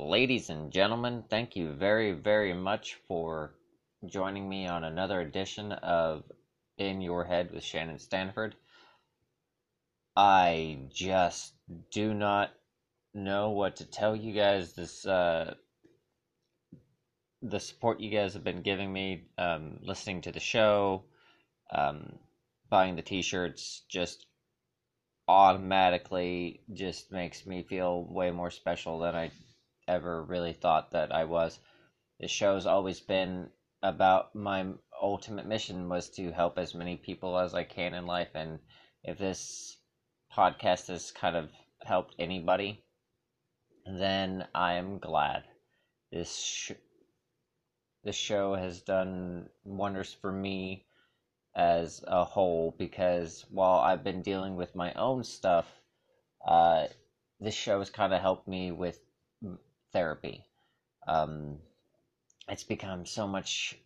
Ladies and gentlemen, thank you very, very much for joining me on another edition of In Your Head with Shannon Standiford. I just do not know what to tell you guys. This, uh, the support you guys have been giving me, um, listening to the show, um, buying the t shirts, just automatically just makes me feel way more special than I ever really thought that I was. This show's always been about my ultimate mission was to help as many people as I can in life and if this podcast has kind of helped anybody then I am glad. This sh- this show has done wonders for me as a whole because while I've been dealing with my own stuff, uh, this show has kind of helped me with therapy. Um, it's become so much,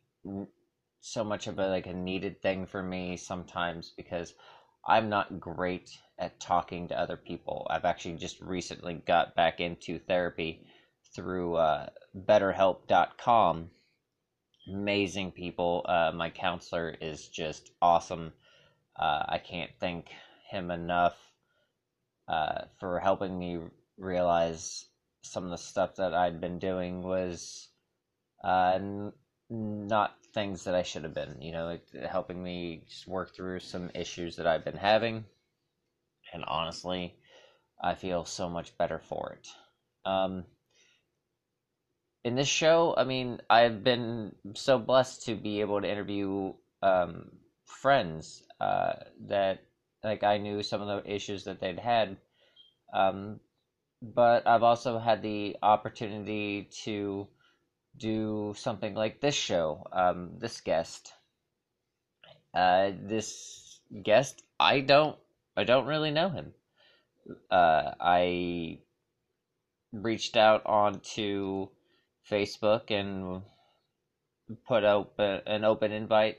so much of a like a needed thing for me sometimes because I'm not great at talking to other people. I've actually just recently got back into therapy through uh, BetterHelp.com amazing people. Uh, my counselor is just awesome. Uh, I can't thank him enough uh, for helping me realize some of the stuff that I'd been doing was uh, n- not things that I should have been. You know, like helping me just work through some issues that I've been having. And honestly, I feel so much better for it. Um, in this show, I mean, I've been so blessed to be able to interview um, friends uh, that, like, I knew some of the issues that they'd had. Um, but I've also had the opportunity to do something like this show, um, this guest. Uh, this guest, I don't, I don't really know him. Uh, I reached out onto Facebook and put up an open invite,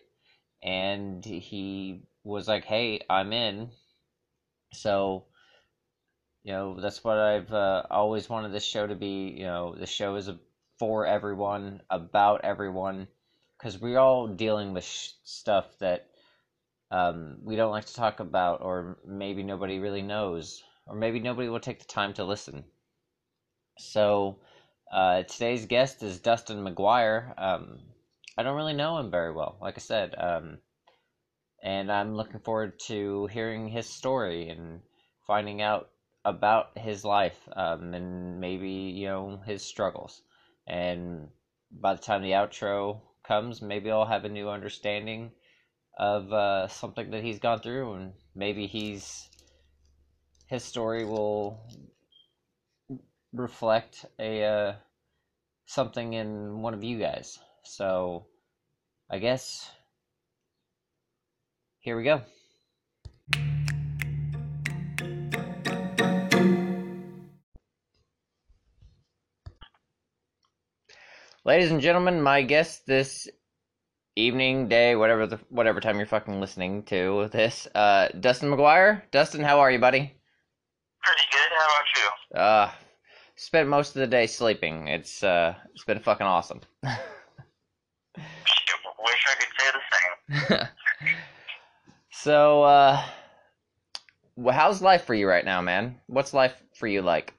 and he was like, "Hey, I'm in." So, you know, that's what I've uh, always wanted this show to be. You know, the show is for everyone, about everyone, because we're all dealing with sh- stuff that um, we don't like to talk about, or maybe nobody really knows, or maybe nobody will take the time to listen. So, uh, today's guest is Dustin Maguire. Um, I don't really know him very well, like I said, um, and I'm looking forward to hearing his story and finding out about his life um, and maybe you know his struggles. And by the time the outro comes, maybe I'll have a new understanding of uh, something that he's gone through, and maybe he's his story will reflect a uh, something in one of you guys. So I guess here we go. Ladies and gentlemen, my guest this evening, day, whatever the whatever time you're fucking listening to this, uh, Dustin Maguire. Dustin, how are you, buddy? Pretty good. How about you? Uh, spent most of the day sleeping. It's uh, it's been fucking awesome. Wish I could say the same. so, uh, how's life for you right now, man? What's life for you like?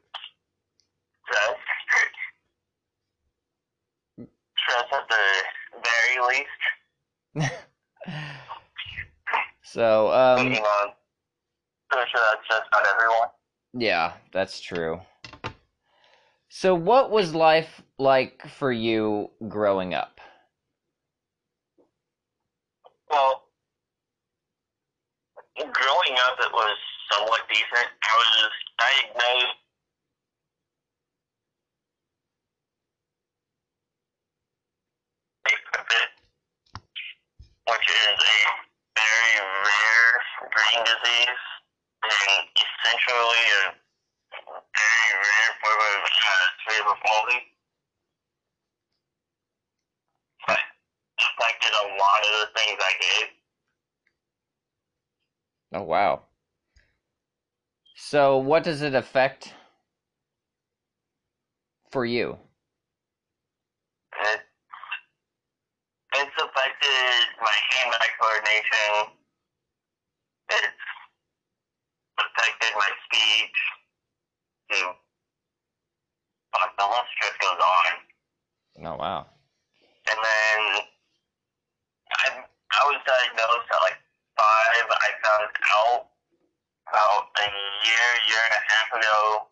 Stress. Stress at the very least. so, um, Meaning on. Pretty sure that's just about everyone. yeah, that's true. So, what was life like for you growing up? Well, growing up, it was somewhat decent. I was diagnosed. Which is a very rare brain disease and essentially a very rare form of uh, cerebral palsy. But affected a lot of the things I did. Oh, wow. So, what does it affect for you? It, it's affected my hand-eye coordination. It's affected my speech. Hmm. But the list just goes on. Oh wow. And then I, I was diagnosed at like five. I found out about a year, year and a half ago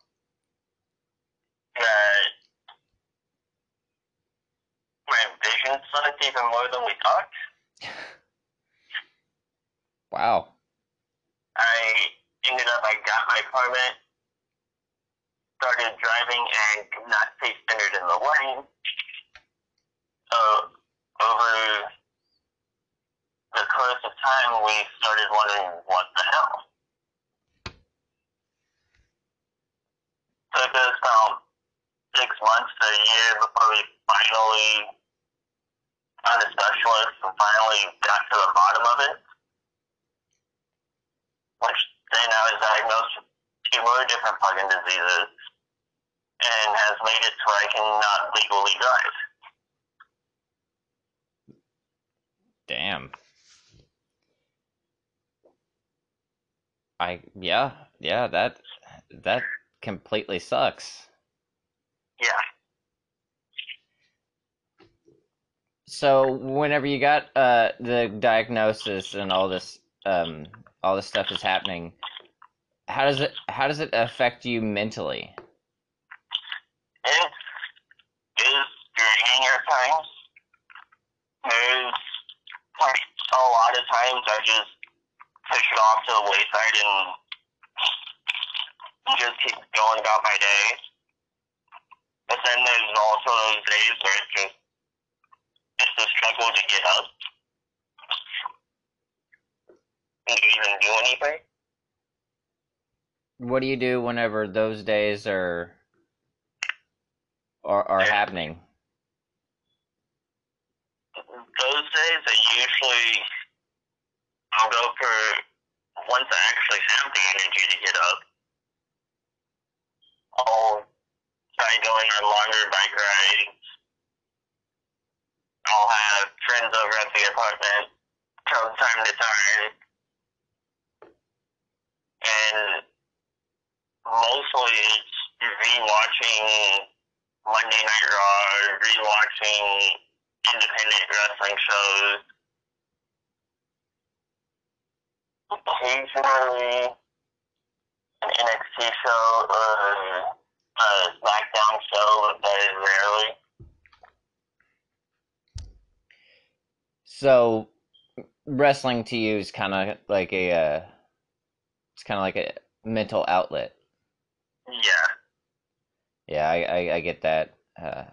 that my vision sucked even more than we oh. thought. Wow. I ended up, I got my permit, started driving, and could not stay centered in the lane. So, over the course of time, we started wondering what the hell. Took us about six months to a year before we finally found a specialist and finally got to the bottom of it. Which then I was diagnosed with two more different plug-in diseases and has made it so I cannot legally drive. Damn. I yeah, yeah, that that completely sucks. Yeah. So whenever you got uh the diagnosis and all this um all this stuff is happening, how does it how does it affect you mentally? It is draining at times. There's like a lot of times I just push it off to the wayside and just keep going about my day. But then there's also those days where it's just it's a struggle to get up and even do anything. What do you do whenever those days are are, are happening? Those days I usually I'll go for once I actually have the energy to get up. I'll try going on longer bike rides. I'll have friends over at the apartment from time to time. And mostly it's rewatching Monday Night Raw, rewatching independent wrestling shows. Occasionally an NXT show or a SmackDown show, but very rarely. So wrestling to you is kind of like a uh, it's kind of like a mental outlet. Yeah. Yeah, I, I, I get that. Uh,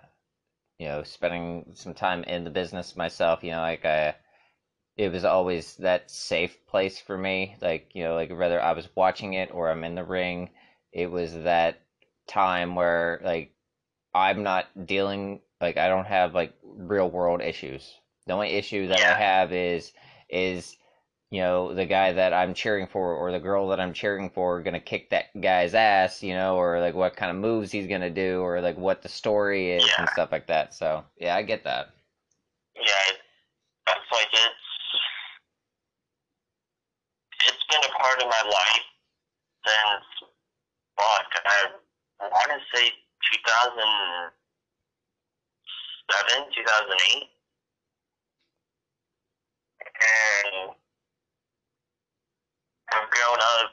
you know, spending some time in the business myself, you know, like I, it was always that safe place for me. Like, you know, like whether I was watching it or I'm in the ring, it was that time where like I'm not dealing like I don't have like real world issues. The only issue that Yeah. I have is is you know the guy that I'm cheering for or the girl that I'm cheering for gonna kick that guy's ass, you know, or like what kind of moves he's gonna do, or like what the story is and stuff like that. So yeah, I get that. Yeah, it- that's like it's it's been a part of my life since fuck I want to say 2007, 2008, and I've grown up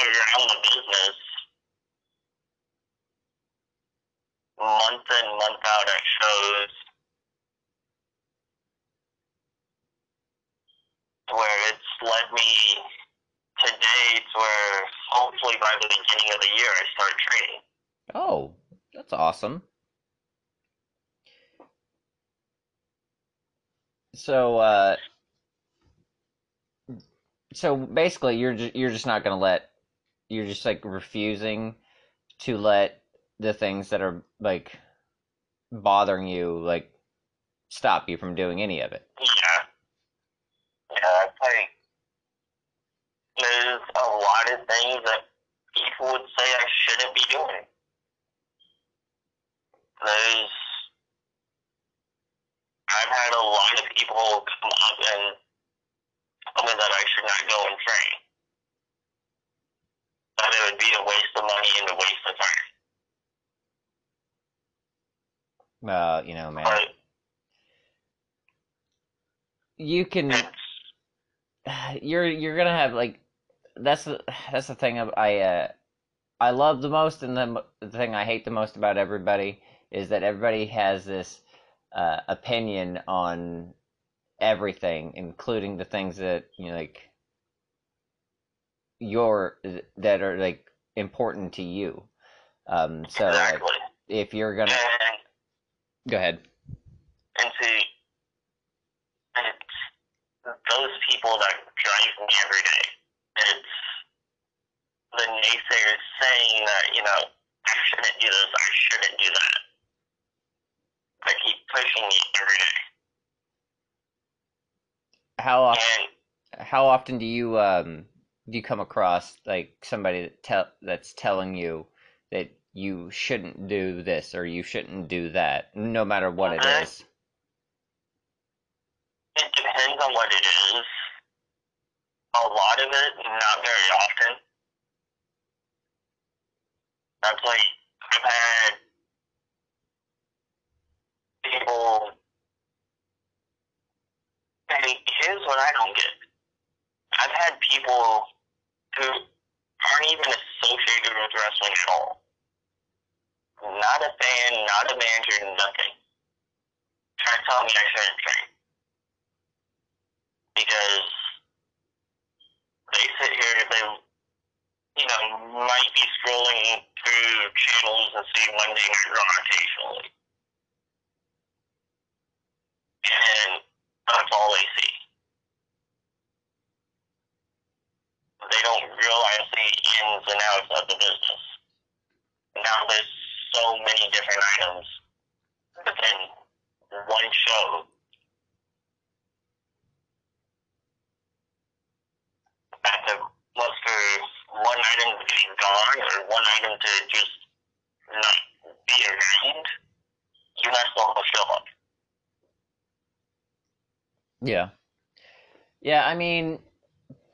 around the business month in, month out at shows. where it's led me to dates where hopefully by the beginning of the year I start training. Oh, that's awesome. So, uh, so basically, you're just you're just not gonna let you're just like refusing to let the things that are like bothering you like stop you from doing any of it. Yeah. Yeah, it's like there's a lot of things that people would say I shouldn't be doing. there's I've had a lot of people come up and tell me that I should not go and train. That it would be a waste of money and a waste of time. Well, you know, man, But you can. You're you're gonna have like that's the that's the thing I uh I love the most and the, the thing I hate the most about everybody is that everybody has this uh, opinion on everything, including the things that you know, like your that are like important to you. Um, so like, if you're gonna And go ahead, and see it's those people that drive me every day. It's the naysayers saying that, you know, I shouldn't do this, I shouldn't do that. Me every day. how often And how often do you um do you come across like somebody that tell that's telling you that you shouldn't do this or you shouldn't do that no matter what it Okay. is it depends on what it is. A lot of it, not very often. That's like, I've had people Hey, here's what I don't get. I've had people who aren't even associated with wrestling at all. Not a fan, not a manager, nothing. Try to tell me I shouldn't train. Because they sit here, they, you know, might be scrolling through channels and see Monday Night Raw occasionally. And that's all they see. They don't realize the ins and outs of the business. Now there's so many different items within one show. That the look for one item to be gone or one item to just not be around, you the whole show up. Yeah. Yeah i mean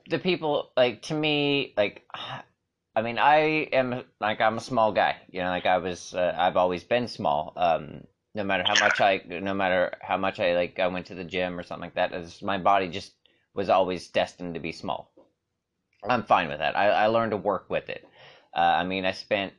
the people like to me like i mean i am like i'm a small guy you know like i was uh, i've always been small um no matter how much i no matter how much i like i went to the gym or something like that, is my body just was always destined to be small. I'm fine with that. I, I learned to work with it. Uh, i mean i spent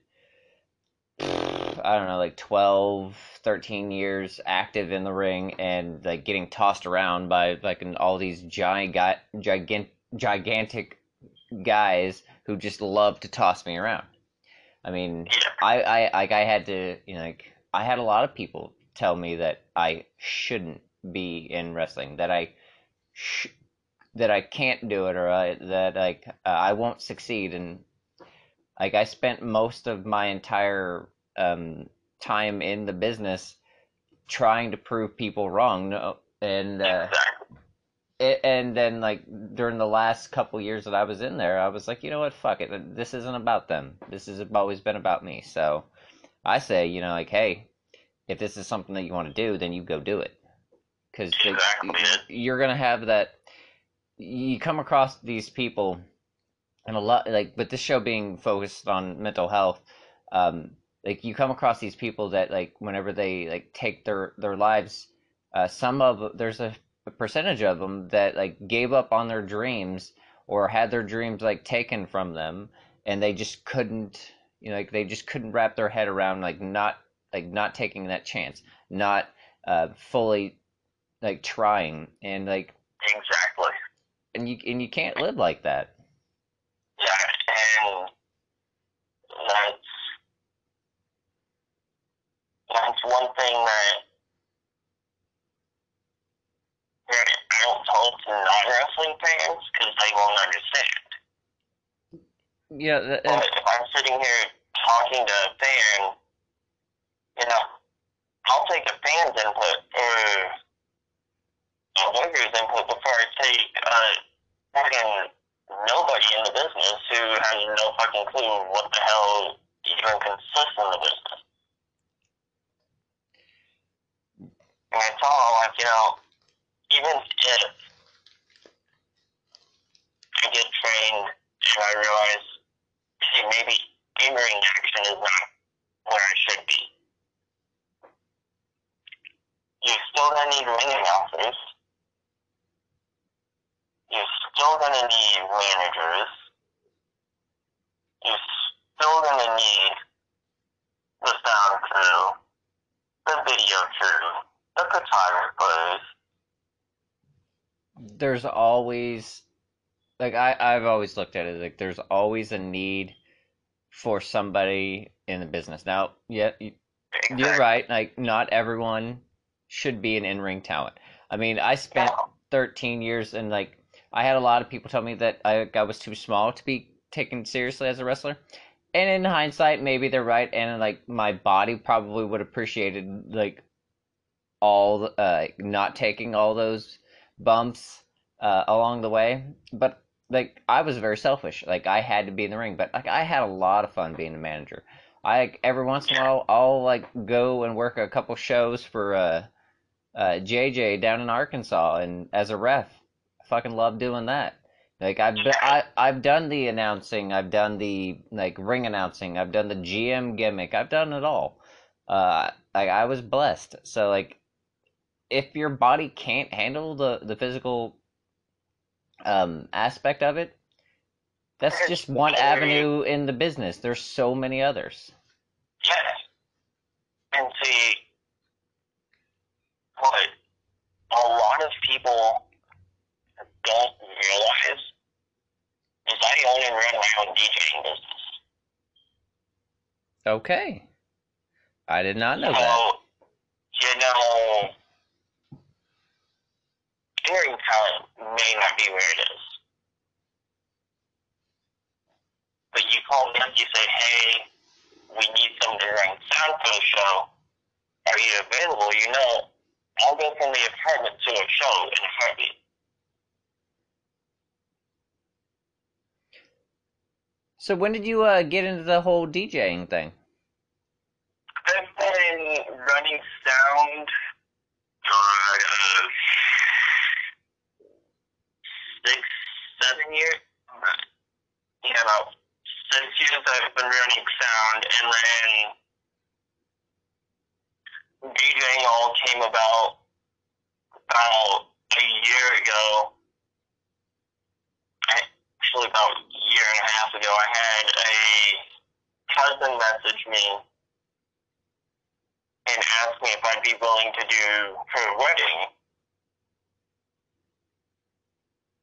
I don't know, like 12, 13 years active in the ring and like getting tossed around by like all these giant, gigant, gigantic guys who just love to toss me around. I mean, I, I, like, I had to, you know, like, I had a lot of people tell me that I shouldn't be in wrestling, that I, sh- that I can't do it, or I, that like uh, I won't succeed, and like I spent most of my entire um, time in the business trying to prove people wrong. No, and uh, it, and then like during the last couple years that I was in there, I was like, you know what, fuck it. This isn't about them. This has always been about me. So I say, you know, like, hey, if this is something that you want to do, then you go do it. Because Exactly. you're gonna have that. You come across these people, and a lot like, but this show being focused on mental health, um, like you come across these people that like whenever they like take their their lives, uh, some of there's a a percentage of them that like gave up on their dreams or had their dreams like taken from them and they just couldn't you know like they just couldn't wrap their head around like not like not taking that chance not uh fully like trying and like Exactly. and you and you can't live like that Yeah, and that's that's one thing that that I don't talk to non-wrestling fans because they won't understand. yeah that, But if I'm sitting here talking to a fan, you know, I'll take a fan's input or a worker's input before I take uh, fucking nobody in the business who has no fucking clue what the hell even consists in the business. And I tell like, you know, even if I get trained and I realize, hey, maybe in-ring action is not where I should be. You're still gonna need ring announcers. You're still gonna need managers. You're still gonna need the sound crew, the video crew, the photographers. There's always like I I've always looked at it like there's always a need for somebody in the business. Now, yeah, you, you're right. Like not everyone should be an in-ring talent. I mean, I spent 13 years and like I had a lot of people tell me that I, I was too small to be taken seriously as a wrestler. And in hindsight, maybe they're right. And like my body probably would appreciated like all uh, not taking all those bumps uh, along the way. But like I was very selfish. Like I had to be in the ring, but like I had a lot of fun being a manager. I every once in a while I'll like go and work a couple shows for uh, uh, JJ down in Arkansas and as a ref. I fucking love doing that. Like I've been, I I've done the announcing, I've done the like ring announcing, I've done the GM gimmick, I've done it all. Uh, like I was blessed. So like, if your body can't handle the the physical um aspect of it, that's just one avenue in the business. There's so many others. Yes. And see, what a lot of people don't realize is I only run my own DJing business. Okay. I did not know so, that. you know, hearing talent may not be where it is. But you call me up, you say, hey, we need somebody to sound for the show. Are you available? You know, I'll go from the apartment to a show in a heartbeat. So when did you uh, get into the whole DJing thing? I've been running sound for uh, six, seven years. Yeah, about six years I've been running sound, and then DJing all came about about a year ago. Actually, about a year and a half ago, I had a cousin message me and asked me if I'd be willing to do her wedding.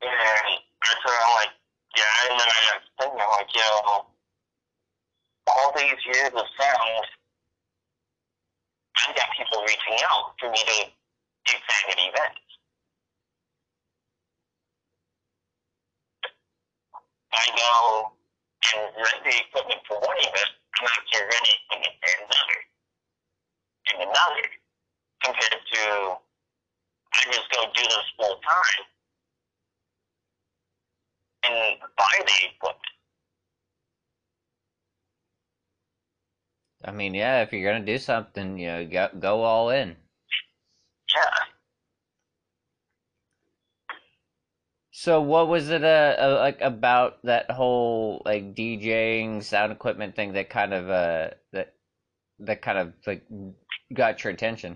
And I told I'm like, yeah, and then I got thinking, I'm like, yo, all these years of sound, I've got people reaching out for me to do family events. I go and rent the equipment for one event, I'm actually renting equipment for another, and another, compared to I just go do this full time and buy the equipment. I mean, yeah, if you're gonna do something, you know, go, go all in. Yeah. So what was it uh, uh, like about that whole like DJing sound equipment thing that kind of uh that that kind of like got your attention?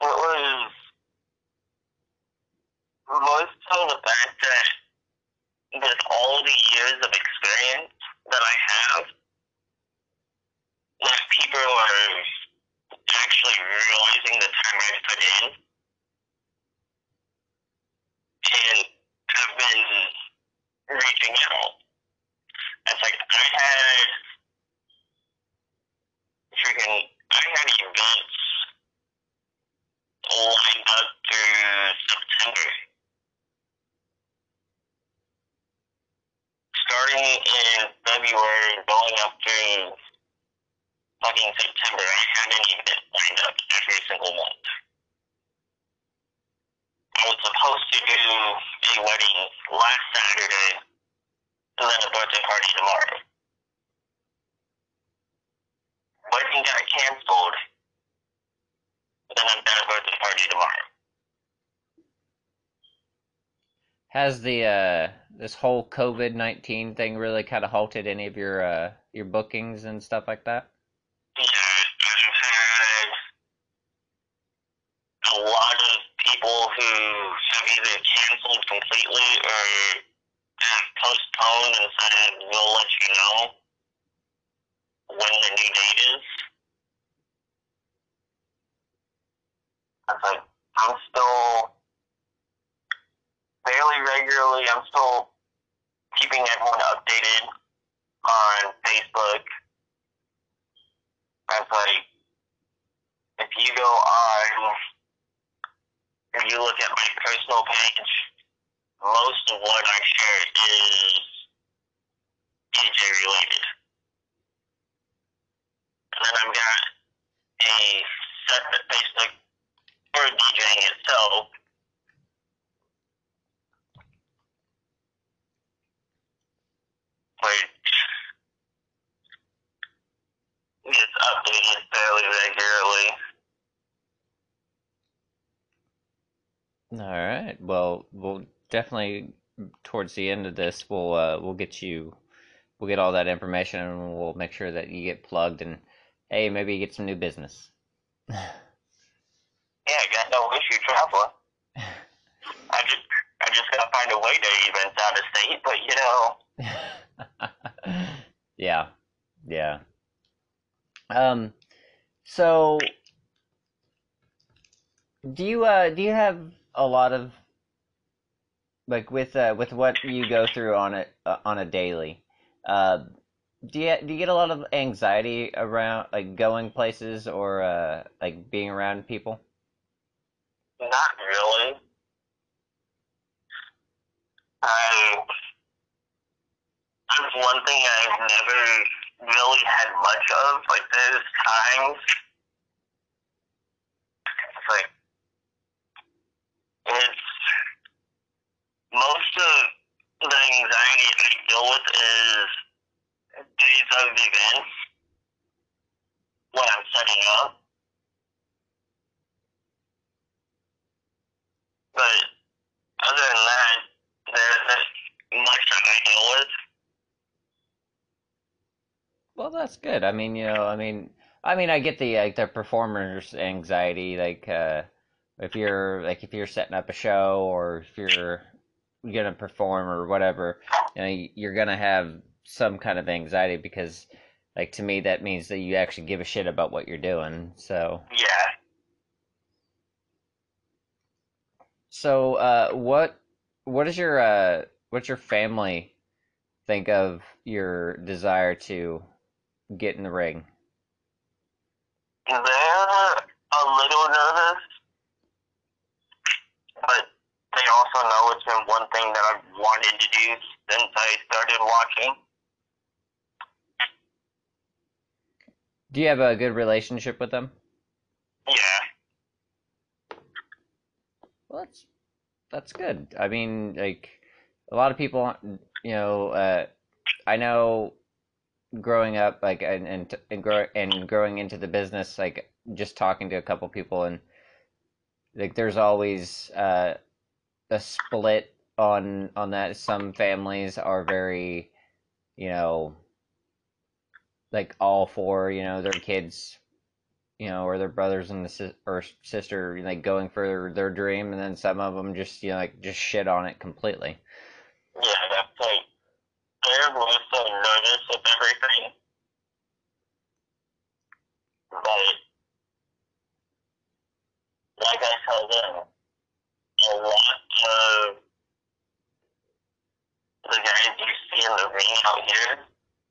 It was most of the fact that with all the years of experience that I have, that people are actually realizing the time I've put in and have been reaching out. It's like I had freaking I had events lined up through September. Starting in February, going up through fucking September, I had an event lined up every single month. I was supposed to do a wedding last Saturday, and then a birthday party tomorrow. Wedding got canceled and then I've got a birthday party tomorrow. Has the uh, this whole COVID nineteen thing really kind of halted any of your uh, your bookings and stuff like that? Yeah, I've had a lot of people who have either canceled completely or have postponed and said, we'll let you know when the new date is. I was like, I'm still fairly regularly, I'm still keeping everyone updated on Facebook. I was like, if you go on, if you look at my personal page, most of what I share is DJ related. And then I've got a separate Facebook for DJing itself. Which gets updated fairly regularly. All right. Well, we'll definitely towards the end of this, we'll uh, we'll get you, we'll get all that information, and we'll make sure that you get plugged, and hey, maybe you get some new business. Yeah, I got no issue traveling. I just I just gotta find a way to events out of state, but you know, yeah, yeah. Um, so do you uh do you have a lot of like with uh with what you go through on it uh, on a daily? Uh, do you do you get a lot of anxiety around like going places or uh like being around people? not really. I that's one thing I've never really had much of. Like there's times it's like it's most of the anxiety I deal with is days of events when I'm setting up. But other than that, there's not much that I deal with. Well, that's good. I mean, you know, I mean, I mean, I get the like the performer's anxiety. Like, uh, if you're like if you're setting up a show or if you're gonna perform or whatever, you know, you're gonna have some kind of anxiety because, like, to me, that means that you actually give a shit about what you're doing. So, Yeah. so, uh, what, what is your, uh, what's your family think of your desire to get in the ring? They're a little nervous, but they also know it's been one thing that I've wanted to do since I started watching. Do you have a good relationship with them? Yeah. Well, that's that's good. I mean, like a lot of people, you know, uh, I know growing up, like and and and, grow, and growing into the business, like just talking to a couple people, and like there's always uh, a split on on that. Some families are very, you know, like all for you know their kids you know, or their brothers and the sis- or sister like going for their dream, and then some of them just you know like just shit on it completely. Yeah, that's like they're more so nervous with everything. But like I tell them, a lot of the guys you see in the ring out here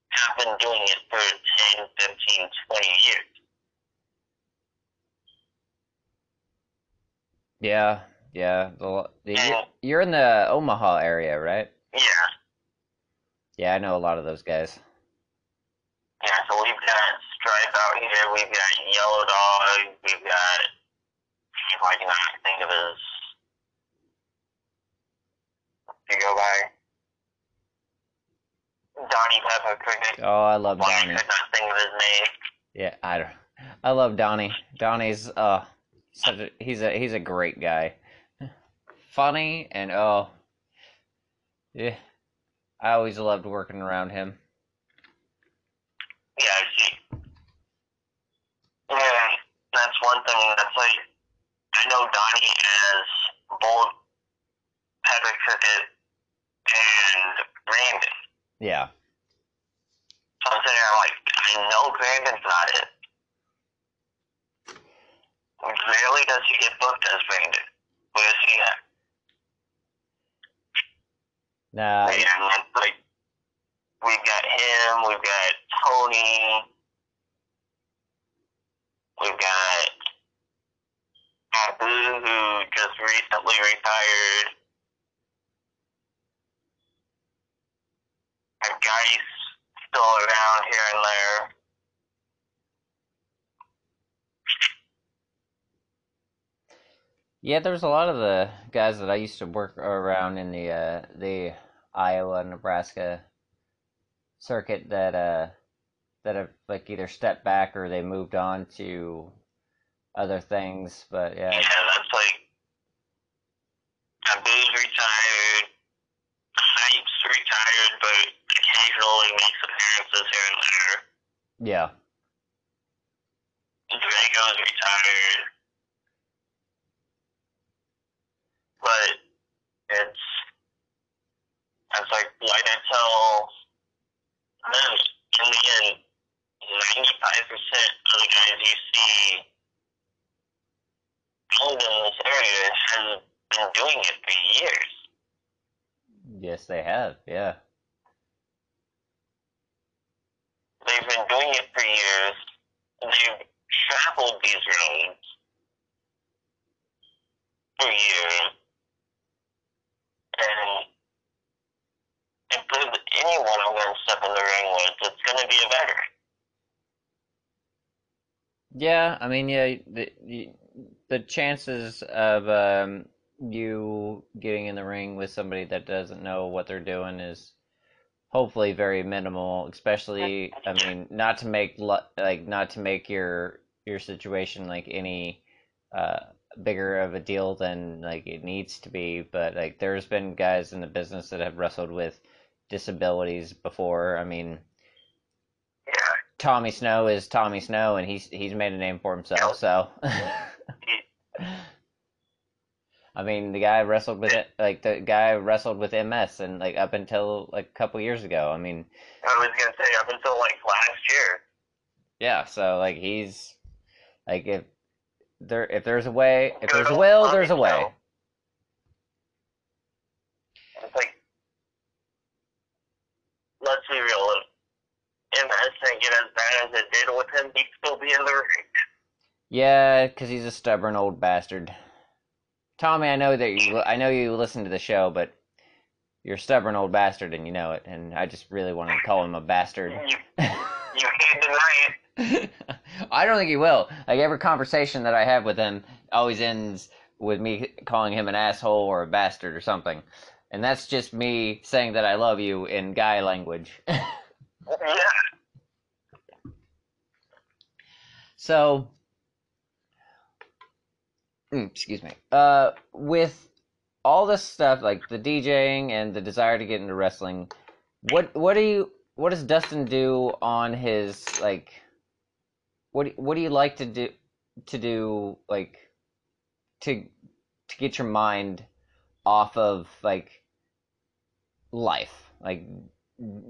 have been doing it for 10, 15, 20 years. Yeah, yeah. The, the, you're, you're in the Omaha area, right? Yeah. Yeah, I know a lot of those guys. Yeah, so we've got Stripe out here, we've got Yellow Dog, we've got, if I cannot think of his, to go by, Donnie Pepper Cricket. Oh, I love Why I Donnie. could not think of his name. Yeah, I don't. I love Donnie. Donnie's uh, such a he's a he's a great guy. Funny and oh yeah. I always loved working around him. Yeah, see. Yeah, that's one thing. That's like, I know Donnie as both Patrick Cricket and Brandon. Yeah. So I'm sitting there like, I know Brandon's not it. Rarely does he get booked as Brandon. Where is he at? Nah, and it's like, we've got him, we've got Tony, we've got Abu, who just recently retired. And guys still around here and there. Yeah, there's a lot of the guys that I used to work around in the uh, the Iowa, Nebraska circuit that uh that have like either stepped back or they moved on to other things. But yeah, Yeah, that's like Abu's retired, Hype's retired, but occasionally makes appearances here and there. yeah, Drago's retired. But it's it's like like I tell them in the end ninety five percent of the guys you see owned in this area has been doing it for years. yes, they have. Yeah, They've been doing it for years. They've traveled these roads for years. And if there's anyone I'm going to step in the ring with, it's going to be a veteran. yeah. I mean, yeah, the the, the chances of um, you getting in the ring with somebody that doesn't know what they're doing is hopefully very minimal especially i mean not to make like not to make your your situation like any uh bigger of a deal than like it needs to be but like there's been guys in the business that have wrestled with disabilities before. I mean Yeah. tommy snow is tommy snow and he's he's made a name for himself so I mean, the guy wrestled with it, like the guy wrestled with MS, and like up until like a couple years ago. I mean, I was going to say, up until like last year. yeah. So like he's like if there if there's a way, if there's a will, there's a way. It's like, let's be real. If MS didn't get as bad as it did with him, he'd still be in the ring. Yeah, because he's a stubborn old bastard. Tommy, I know that you I know you listen to the show, but you're a stubborn old bastard, and you know it. And I just really want to call him a bastard. You, you can't deny it. I don't think he will. Like every conversation that I have with him always ends with me calling him an asshole or a bastard or something. And that's just me saying that I love you in guy language. Yeah. so Mm, excuse me. Uh with all this stuff like the DJing and the desire to get into wrestling, what what do you what does Dustin do on his like what what do you like to do to do like to to get your mind off of like life like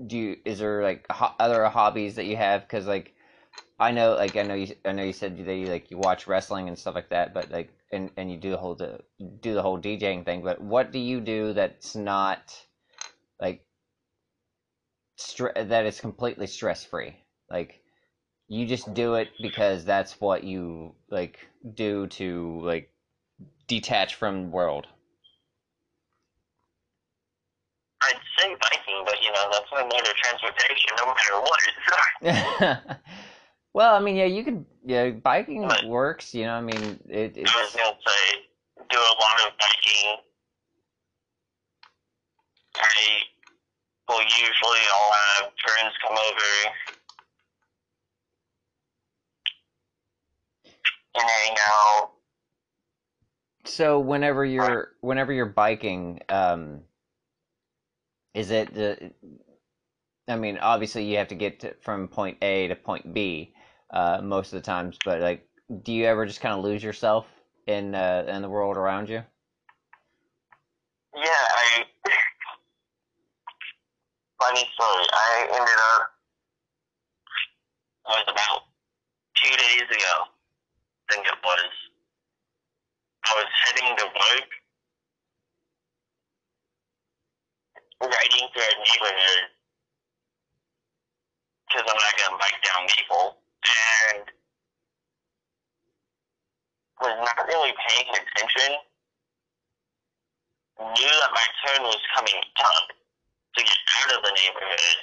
do you is there like ho- other hobbies that you have because like i know like i know you i know you said that you like you watch wrestling and stuff like that but like and and you do the whole the, do the whole djing thing but what do you do that's not like stre- that is completely stress free like you just do it because that's what you like do to like detach from the world I'd say biking, but you know, that's my mode of transportation no matter what. well, I mean, yeah, you could. Yeah, biking Right. works. You know, I mean, it, I was it's gonna say, do a lot of biking. I will usually I'll have friends come over and hang out. so whenever you're whenever you're biking, um, is it the? I mean, obviously you have to get to, from point A to point B uh, most of the times, but like, do you ever just kind of lose yourself in uh, in the world around you? Yeah, I. Funny story. I ended up. It was about two days ago. I think it was. I was heading to work, riding through a neighborhood because I'm not gonna bike down Maple, and was not really paying attention. Knew that my turn was coming up to get out of the neighborhood,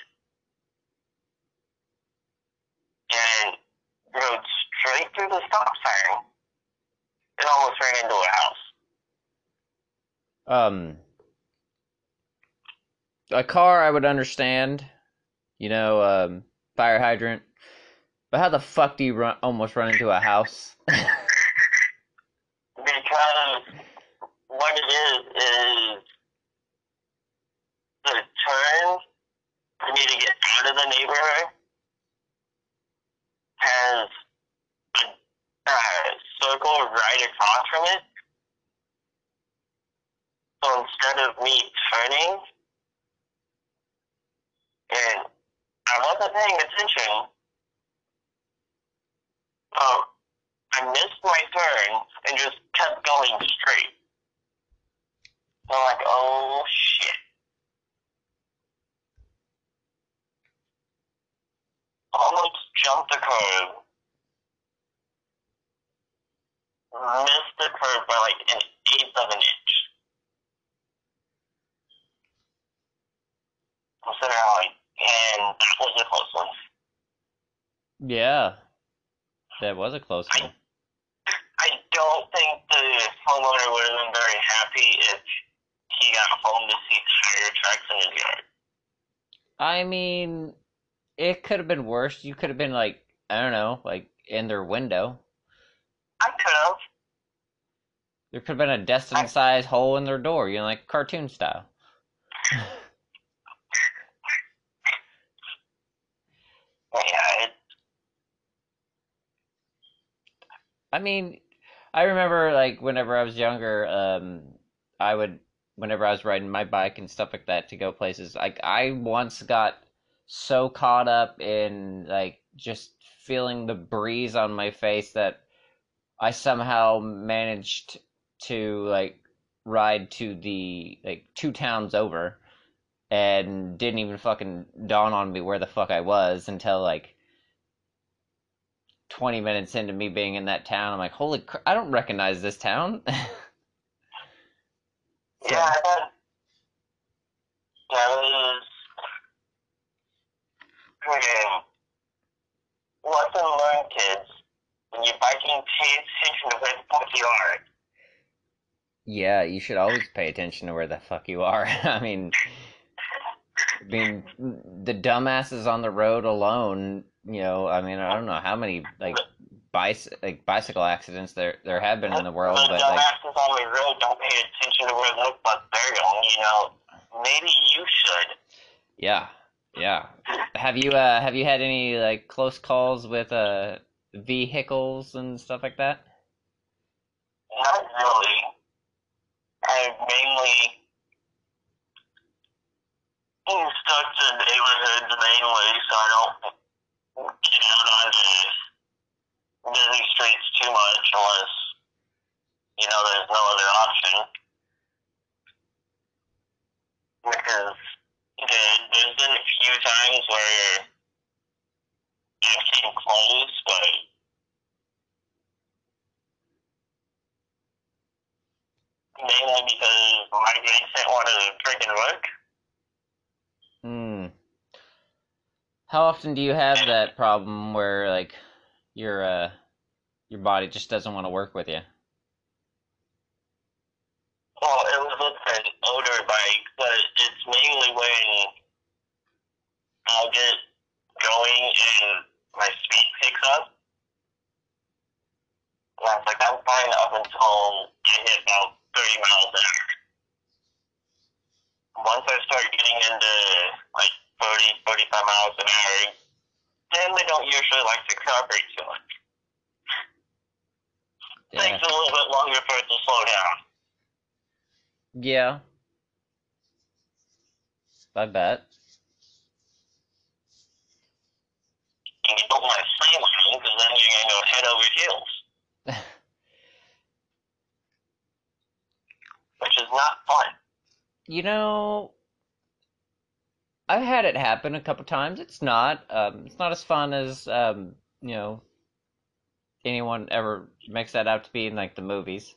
and rode straight through the stop sign and almost ran into a house. Um, a car I would understand, you know, um, fire hydrant. But how the fuck do you run almost run into a house? because what it is is the turn for me to get out of the neighborhood has a uh, circle right across from it. So instead of me turning, and I wasn't paying attention, so I missed my turn and just kept going straight. So I'm like, oh shit. Almost jumped the curb. Missed the curb by like an eighth of an inch. Sitting there like, and that was a close one. yeah, that was a close one. I don't think the homeowner would have been very happy if he got home to see tire tracks in his yard. I mean, it could have been worse. You could have been like, I don't know, like in their window. I could have. There could have been a Destiny-sized hole in their door, you know, like cartoon style. Yeah, it, I mean, I remember like whenever I was younger, um, I would whenever I was riding my bike and stuff like that to go places. Like I once got so caught up in like just feeling the breeze on my face that I somehow managed to like ride to the like two towns over and didn't even fucking dawn on me where the fuck I was until like 20 minutes into me being in that town. I'm like, holy cr- I don't recognize this town. So- yeah, that, that was lesson learned, kids. When you're biking, pay attention to where the fuck you are. yeah, you should always pay attention to where the fuck you are. I mean, I mean, the dumbasses on the road alone, you know, I mean, I don't know how many like bicy- like bicycle accidents there there have been in the world, but like on the road don't pay attention to where the fuck they're going, you know. Maybe you should. yeah, yeah. Have you uh have you had any like close calls with uh vehicles and stuff like that? Not really. I mainly stuck to neighborhoods mainly, so I don't get out onto busy streets too much unless, you know, there's no other option. Because there, there's been a few times where I've came close, but mainly because my grades didn't want to freaking work. Hmm. How often do you have that problem where like your uh your body just doesn't want to work with you? Well, it was with an older bike, but it's mainly when I'll get going and my speed picks up. And I was like, I'm fine up until I hit about 30 miles an hour. Once I start getting into like 30, 35 miles an hour, then they don't usually like to cooperate too much. Yeah. Takes a little bit longer for it to slow down. Yeah. I bet. And you don't want to slam on them because then you're going to go head over heels, which is not fun. You know, I've had it happen a couple times. It's not. Um, it's not as fun as um, you know anyone ever makes that out to be in like the movies.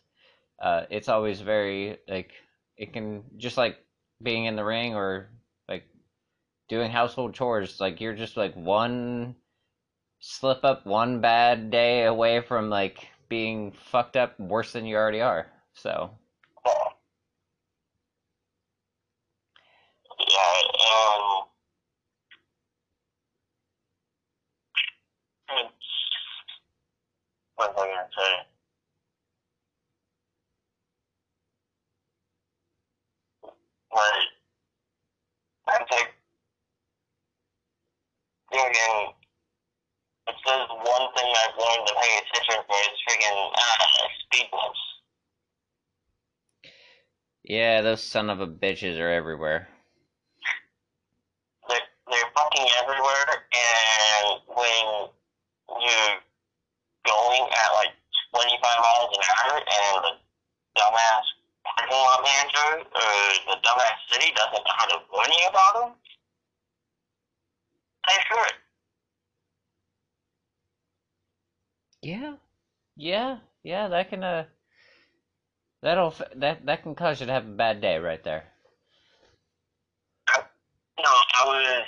Uh, it's always very like it can just like being in the ring or like doing household chores. Like you're just like one slip up, one bad day away from like being fucked up worse than you already are. So Yeah. Um, it's, what was I going to say? Like, I think, friggin', if there's one thing I've learned to pay attention for, it's friggin', uh, speed bumps. yeah, those son of a bitches are everywhere. they're, they're fucking everywhere, and when you're going at like 25 miles an hour, and the dumbass parking lot manager or the dumbass city doesn't know how to warn you about them, they sure it. Yeah, yeah, yeah. That can uh, that'll that that can cause you to have a bad day right there. No, I was.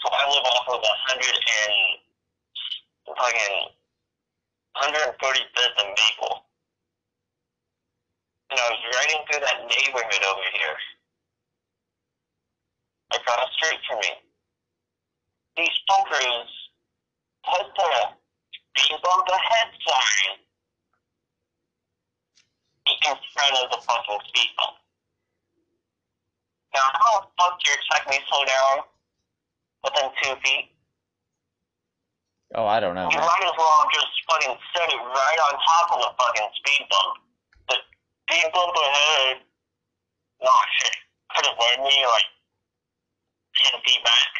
So I live off of 100 and fucking 135th and Maple. And I was riding through that neighborhood over here. Across the street from me. These fuckers put the speed bump ahead sign in front of the fucking speed bump. Now, how the fuck do you expect me to slow down within two feet? Oh, I don't know. You might as well just fucking set it right on top of the fucking speed bump. The speed bump ahead. No shit. Could have led me like ten feet back.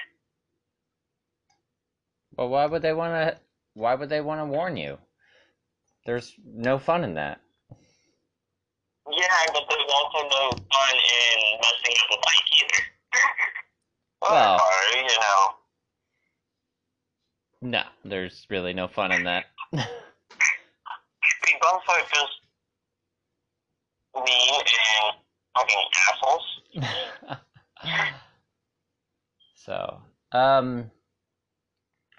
Well, why would they want to? Why would they want to warn you? There's no fun in that. Yeah, but there's also no fun in messing up a bike either. Well- Or, you know. No, there's really no fun in that. Bumps are just mean and fucking assholes. so, um,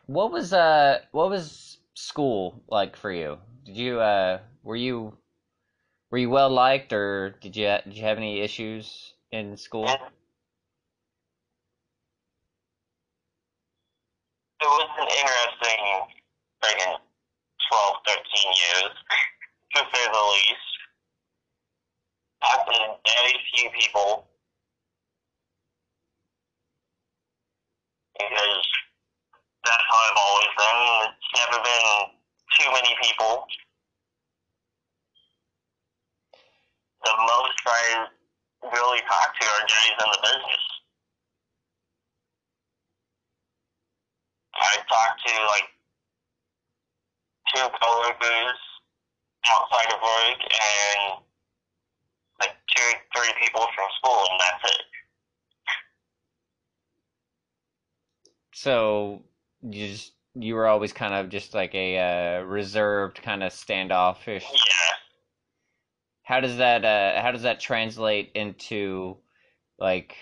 what was uh, what was school like for you? Did you uh, were you were you well liked, or did you did you have any issues in school? It was an interesting friggin' 12, 13 years, to say the least. I've been very few people because that's how I've always been. It's never been too many people. The most I really talk to are guys in the business. I talked to like two coworkers outside of work and like two, three people from school, and that's it. So you just you were always kind of just like a uh, reserved kind of standoffish. Yeah. How does that uh, how does that translate into like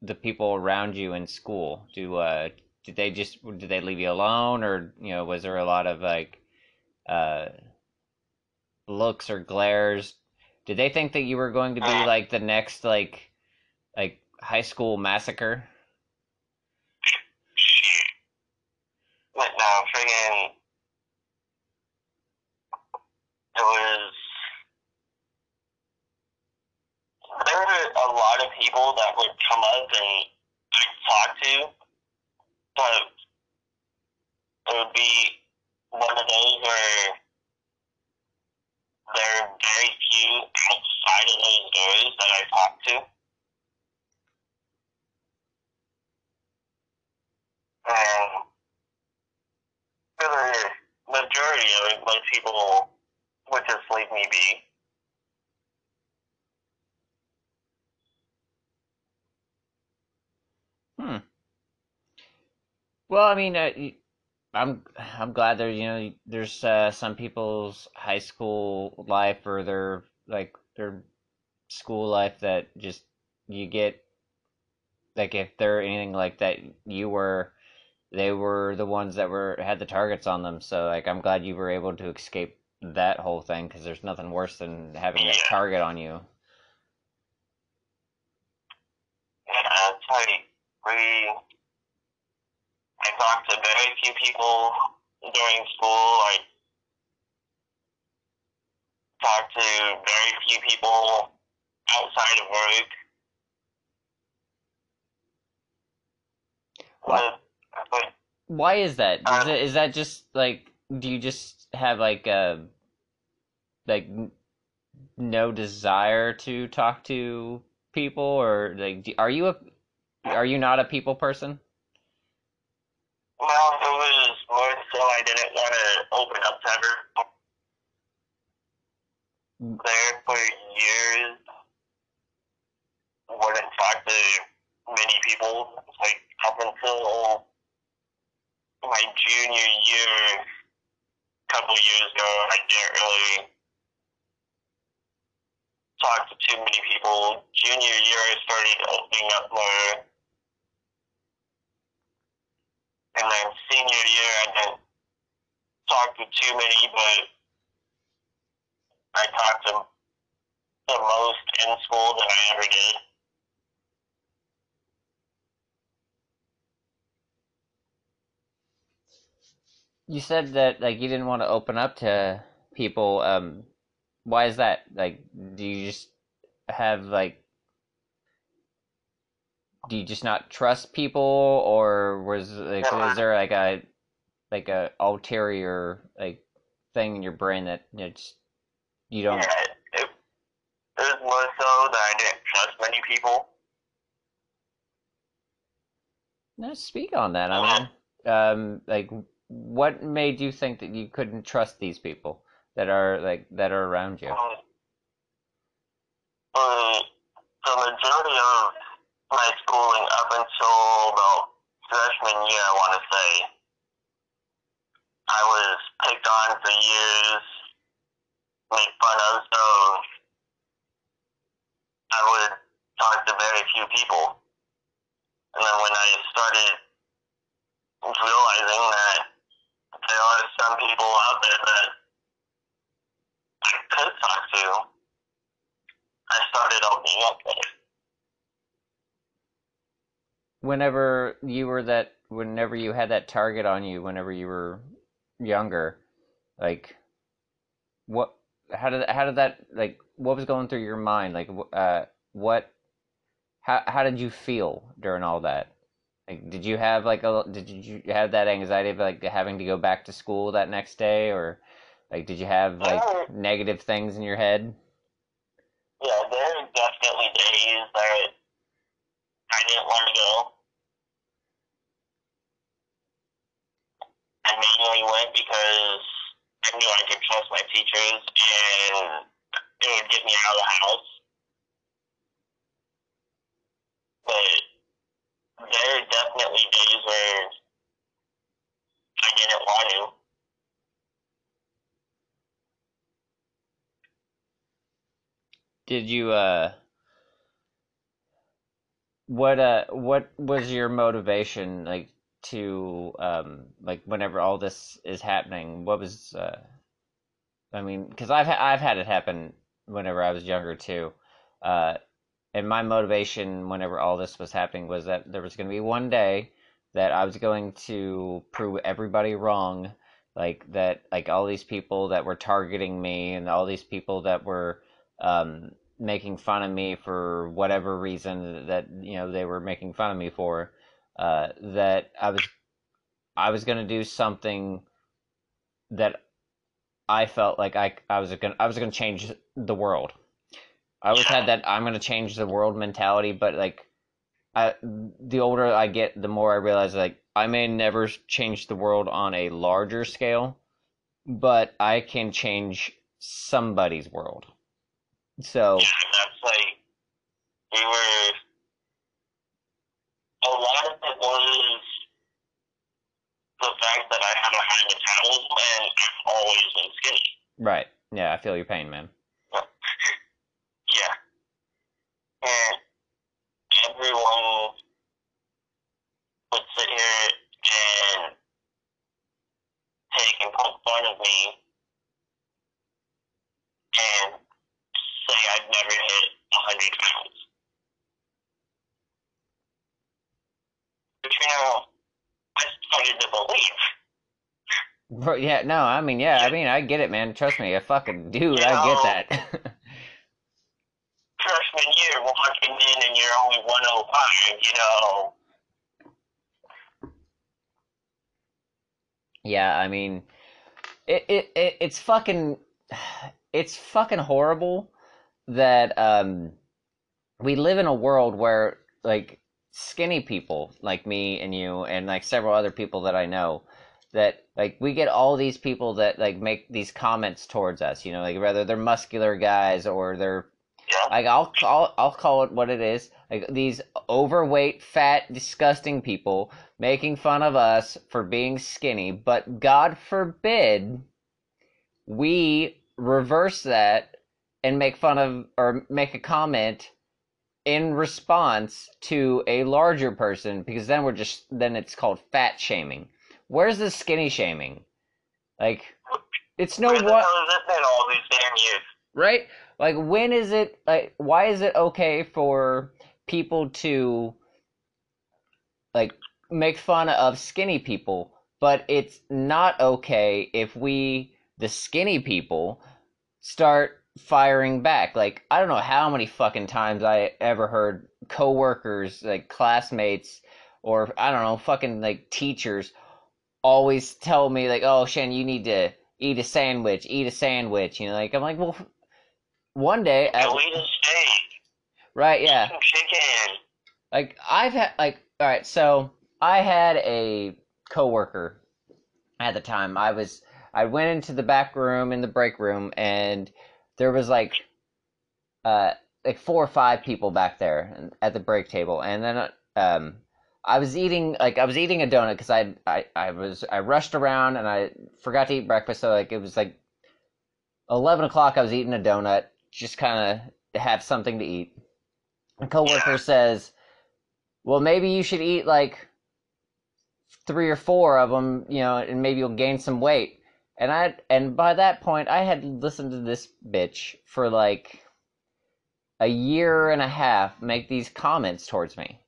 the people around you in school? Do uh did they just did they leave you alone or you know was there a lot of like uh looks or glares? Did they think that you were going to be like the next like like high school massacre? Shit. But no, friggin' was there were a lot of people that would come up and I'd talk to, but it would be one of those where there are very few outside of those doors that I talk to. And for the majority of it, most people would just leave me be. Hmm. Well, I mean, uh, I'm I'm glad there. You know, there's uh, some people's high school life or their like their school life that just you get like if they're anything like that, you were they were the ones that were had the targets on them. So like, I'm glad you were able to escape that whole thing because there's nothing worse than having that Yeah. target on you. Yeah, it's like we. I talked to very few people during school. I talked to very few people outside of work. But Why is that? Is Uh, it is that just like do you just have like a like no desire to talk to people or like do, are you a are you not a people person? Well, it was more so I didn't want to open up to everyone. Mm. There for years, wouldn't talk to many people. Like up until my junior year, a couple years ago, I didn't really talk to too many people. Junior year, I started opening up more. And then senior year, I didn't talk to too many, but I talked to the most in school that I ever did. You said that like you didn't want to open up to people. Um, why is that? Like, do you just have like do you just not trust people or was like Yeah. is there like a like a ulterior like thing in your brain that you, know, just, you don't Yeah, it, it was more so that I didn't trust many people. no, speak on that i mean um like what made you think that you couldn't trust these people that are like that are around you Um, uh, the majority of my schooling up until about freshman year, I want to say, I was picked on for years, made fun of, so I would talk to very few people. And then when I started realizing that there are some people out there that I could talk to, I started opening up there. Whenever you were that whenever you had that target on you whenever you were younger like what how did how did that like what was going through your mind? Like uh what how how did you feel during all that? Like did you have like a did you have that anxiety of like having to go back to school that next day? Or like did you have like negative things in your head? Yeah, there are definitely days that I didn't want to go. I mainly went because I knew I could trust my teachers and it would get me out of the house. But there are definitely days where I didn't want to. Did you uh what uh what was your motivation like to um like whenever all this is happening what was uh I mean cuz I've ha- I've had it happen whenever I was younger too. Uh and my motivation whenever all this was happening was that there was going to be one day that I was going to prove everybody wrong like that like all these people that were targeting me and all these people that were um, making fun of me for whatever reason that you know they were making fun of me for uh, that I was I was gonna do something that I felt like I I was gonna I was gonna change the world. I always had that I'm gonna change the world mentality, but like I the older I get, the more I realize like I may never change the world on a larger scale, but I can change somebody's world. So Yeah, that's like we were. A lot of it was the fact that I had a high metabolism and I've always been skinny. right, yeah, I feel your pain, man. Yeah. And everyone would sit here and take and poke fun of me and say I'd never hit a hundred pounds. But you know, I started to believe. Bro, yeah, no, I mean, yeah, I mean, I get it, man. Trust me, I fucking dude, I get that. Freshman year, walking in and you're only 105, you know. Yeah, I mean, it, it, it it's fucking it's fucking horrible that um we live in a world where like skinny people like me and you and like several other people that I know that like we get all these people that like make these comments towards us, you know, like whether they're muscular guys or they're like I'll call I'll call it what it is. Like these overweight, fat, disgusting people making fun of us for being skinny, but God forbid we reverse that and make fun of or make a comment in response to a larger person because then we're just then it's called fat shaming. Where's the skinny shaming? Like it's no what hell has it been all these damn years? right? Like when is it like why is it okay for people to like make fun of skinny people, but it's not okay if we the skinny people start firing back. Like I don't know how many fucking times I ever heard coworkers, like classmates or I don't know, fucking like teachers always tell me like, "Oh, Shan, you need to eat a sandwich, eat a sandwich." You know, like I'm like, "Well, one day, Go eat a steak, right? Yeah, chicken. like I've had like all right, so I had a coworker at the time. I was I went into the back room in the break room and there was like uh like four or five people back there at the break table and then um I was eating like I was eating a donut because I I I was I rushed around and I forgot to eat breakfast so like it was like eleven o'clock I was eating a donut just kind of to have something to eat. A coworker Yeah. says, "Well, maybe you should eat like three or four of them, you know, and maybe you'll gain some weight." And I and by that point, I had listened to this bitch for like a year and a half make these comments towards me.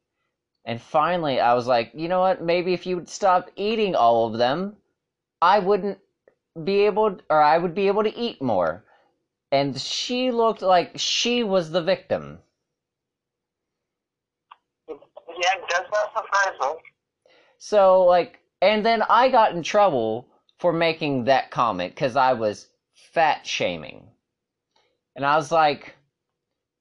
And finally, I was like, you know what? Maybe if you would stop eating all of them, I wouldn't be able, or I would be able to eat more. And she looked like she was the victim. Yeah, does not surprise me. So, like, and then I got in trouble for making that comment because I was fat shaming. And I was like,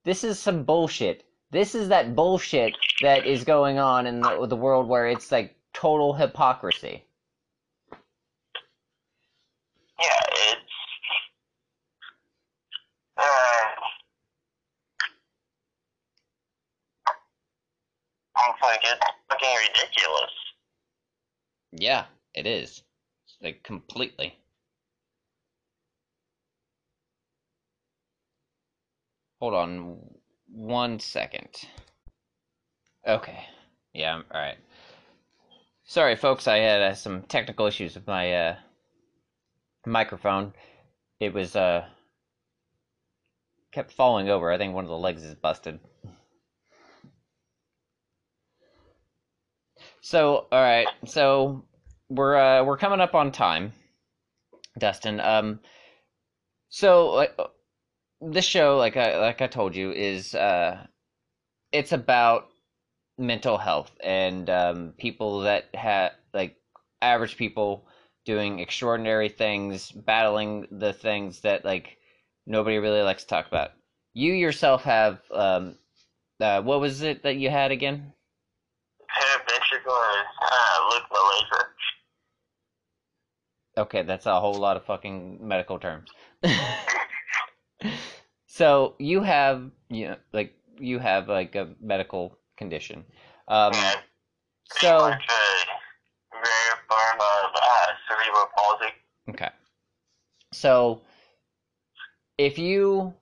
this is some bullshit. This is that bullshit that is going on in the, the world where it's like total hypocrisy. Yeah, it's. Uh, it's like it's fucking ridiculous. Yeah, it is. Like, completely. Hold on one second. Okay. Yeah, alright. Sorry, folks, I had uh, some technical issues with my uh, microphone. It was, uh, kept falling over. I think one of the legs is busted. So, all right. So we're uh, we're coming up on time. Dustin. Um, so this show, like I like I told you, is uh, it's about mental health and um, people that have like average people doing extraordinary things, battling the things that like nobody really likes to talk about. You yourself have um, uh, what was it that you had again? Paraventricular uh, loop. Okay, that's a whole lot of fucking medical terms. so you have you know like you have like a medical condition. Um, Yeah, so much a rare form of uh, cerebral palsy. okay, so if you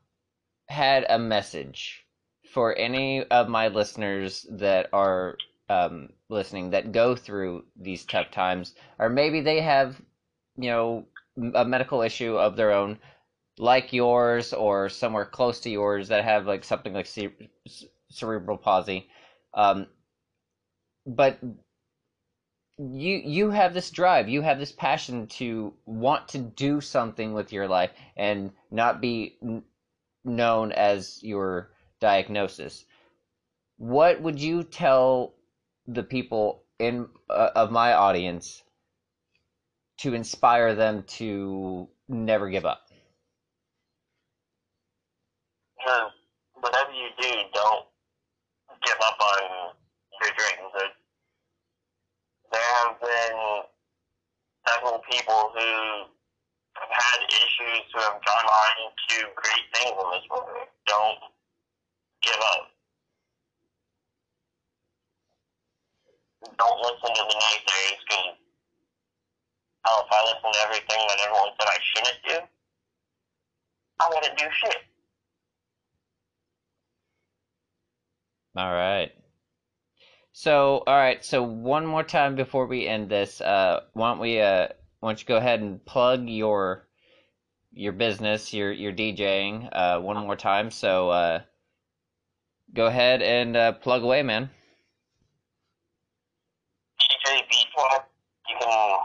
had a message for any of my listeners that are um, listening that go through these tough times, or maybe they have, you know, a medical issue of their own, like yours or somewhere close to yours that have like something like cere- cerebral palsy, um, but you you have this drive, you have this passion to want to do something with your life and not be n- known as your diagnosis. What would you tell the people in uh, of my audience to inspire them to never give up? Because whatever you do, don't give up on your dreams. There- have been several people who have had issues who have gone on to great things in this world. Don't give up. Don't listen to the naysayers because hell, oh, if I listen to everything that everyone said I shouldn't do, I wouldn't do shit. All right. So, all right. So, one more time before we end this, uh, why don't we, uh, why don't you go ahead and plug your your business, your your DJing, uh, one more time. So, uh, go ahead and uh, plug away, man. DJ Beat Drop. You can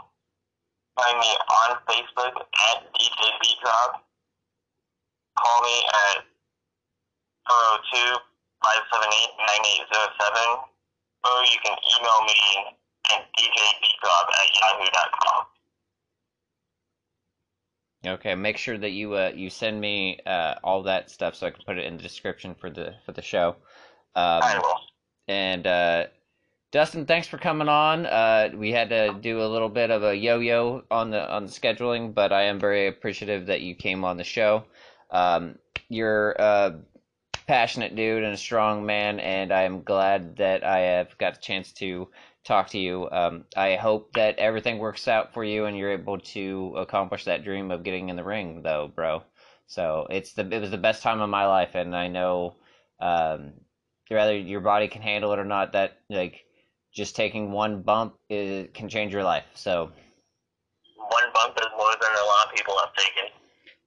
find me on Facebook at DJ Beat Drop. Call me at 402 578 9807. Or you can email me at djbeatdrop at yahoo.com. Okay, make sure that you uh, you send me uh, all that stuff so I can put it in the description for the for the show. Um, I will. And uh, Dustin, thanks for coming on. Uh, we had to do a little bit of a yo-yo on the on the scheduling, but I am very appreciative that you came on the show. Um, you're a passionate dude and a strong man, and I am glad that I have got a chance to talk to you. Um, I hope that everything works out for you and you're able to accomplish that dream of getting in the ring, though, bro. So it's the it was the best time of my life, and I know um, whether your body can handle it or not. That like just taking one bump is, can change your life. So One bump is more than a lot of people have taken.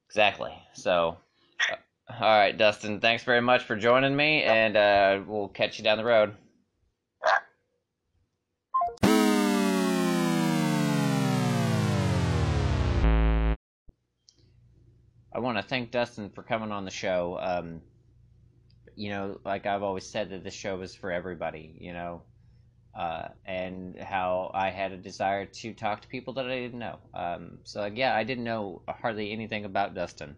exactly. So uh, all right, Dustin. Thanks very much for joining me, and uh, we'll catch you down the road. I want to thank Dustin for coming on the show. Um, you know, like I've always said, that this show is for everybody. You know, uh, and how I had a desire to talk to people that I didn't know. Um, so like, yeah, I didn't know hardly anything about Dustin.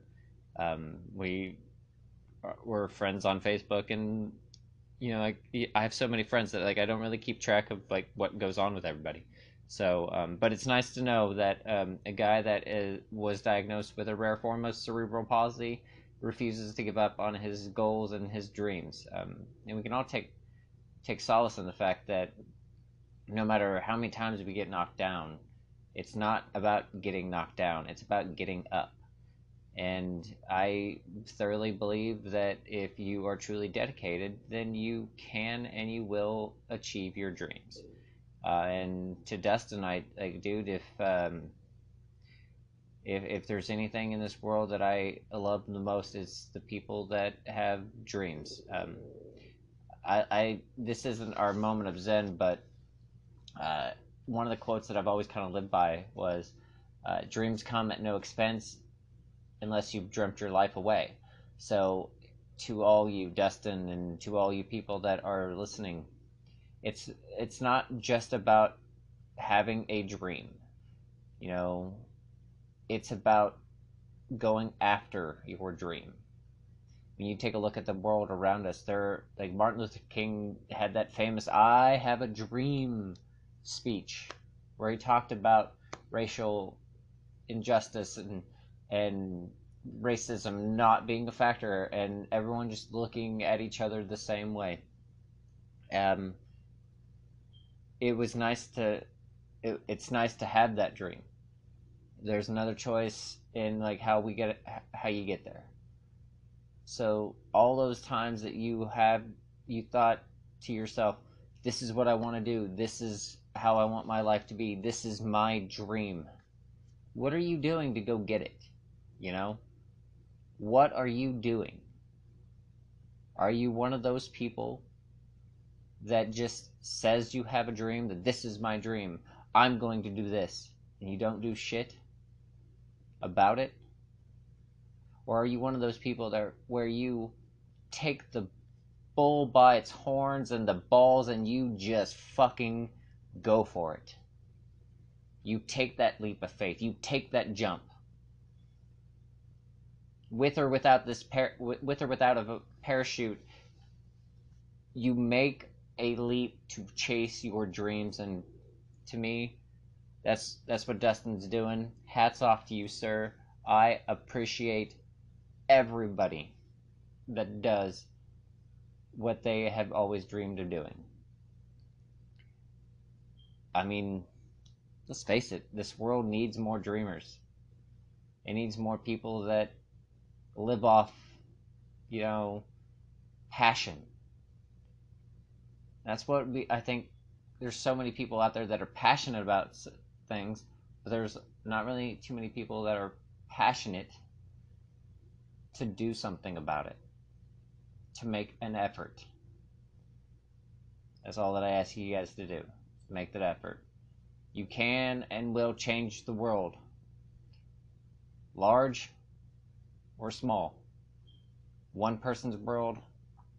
Um, we were friends on Facebook, and you know, like I have so many friends that like I don't really keep track of like what goes on with everybody. So, um, but it's nice to know that um, a guy that is, was diagnosed with a rare form of cerebral palsy refuses to give up on his goals and his dreams. Um, and we can all take take solace in the fact that no matter how many times we get knocked down, it's not about getting knocked down. It's about getting up. And I thoroughly believe that if you are truly dedicated, then you can and you will achieve your dreams. Uh, and to Dustin, I like, dude, if um, if if there's anything in this world that I love the most, it's the people that have dreams. Um, I, I this isn't our moment of zen, but uh, one of the quotes that I've always kind of lived by was, Uh, dreams come at no expense unless you've dreamt your life away. So, to all you, Dustin, and to all you people that are listening, it's it's not just about having a dream. You know, it's about going after your dream. When you take a look at the world around us, there like Martin Luther King had that famous I have a dream speech where he talked about racial injustice and and racism not being a factor and everyone just looking at each other the same way. Um, it was nice to it, it's nice to have that dream. There's another choice in like how we get how you get there. So all those times that you have you thought to yourself, this is what I want to do. This is how I want my life to be. This is my dream. What are you doing to go get it? You know? What are you doing? Are you one of those people that just says you have a dream, that this is my dream, I'm going to do this, and you don't do shit about it? Or are you one of those people that where you take the bull by its horns and the balls and you just fucking go for it? You take that leap of faith. You take that jump. With or without this par- with or without a parachute, you make a leap to chase your dreams and to me that's that's what Dustin's doing. Hats off to you, sir. I appreciate everybody that does what they have always dreamed of doing. I mean, let's face it, this world needs more dreamers. It needs more people that live off, you know, passion that's what we, I think there's so many people out there that are passionate about things, but there's not really too many people that are passionate to do something about it, to make an effort. That's all that I ask you guys to do. Make that effort. You can and will change the world. Large or small. One person's world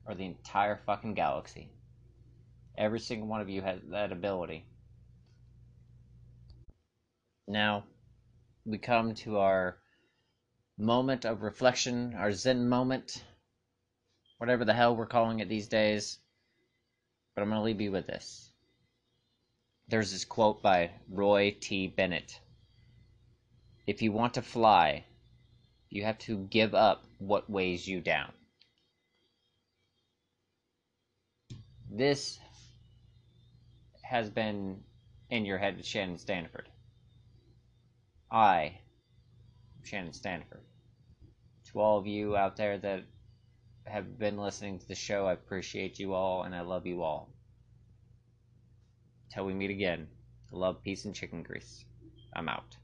or the entire fucking galaxy. Every single one of you has that ability. Now, we come to our moment of reflection, our Zen moment, whatever the hell we're calling it these days. But I'm going to leave you with this. There's this quote by Roy T. Bennett If you want to fly, you have to give up what weighs you down. This has been in your head with Shannon Standiford. I, am Shannon Standiford. To all of you out there that have been listening to the show, I appreciate you all and I love you all. Till we meet again, love, peace, and chicken grease. I'm out.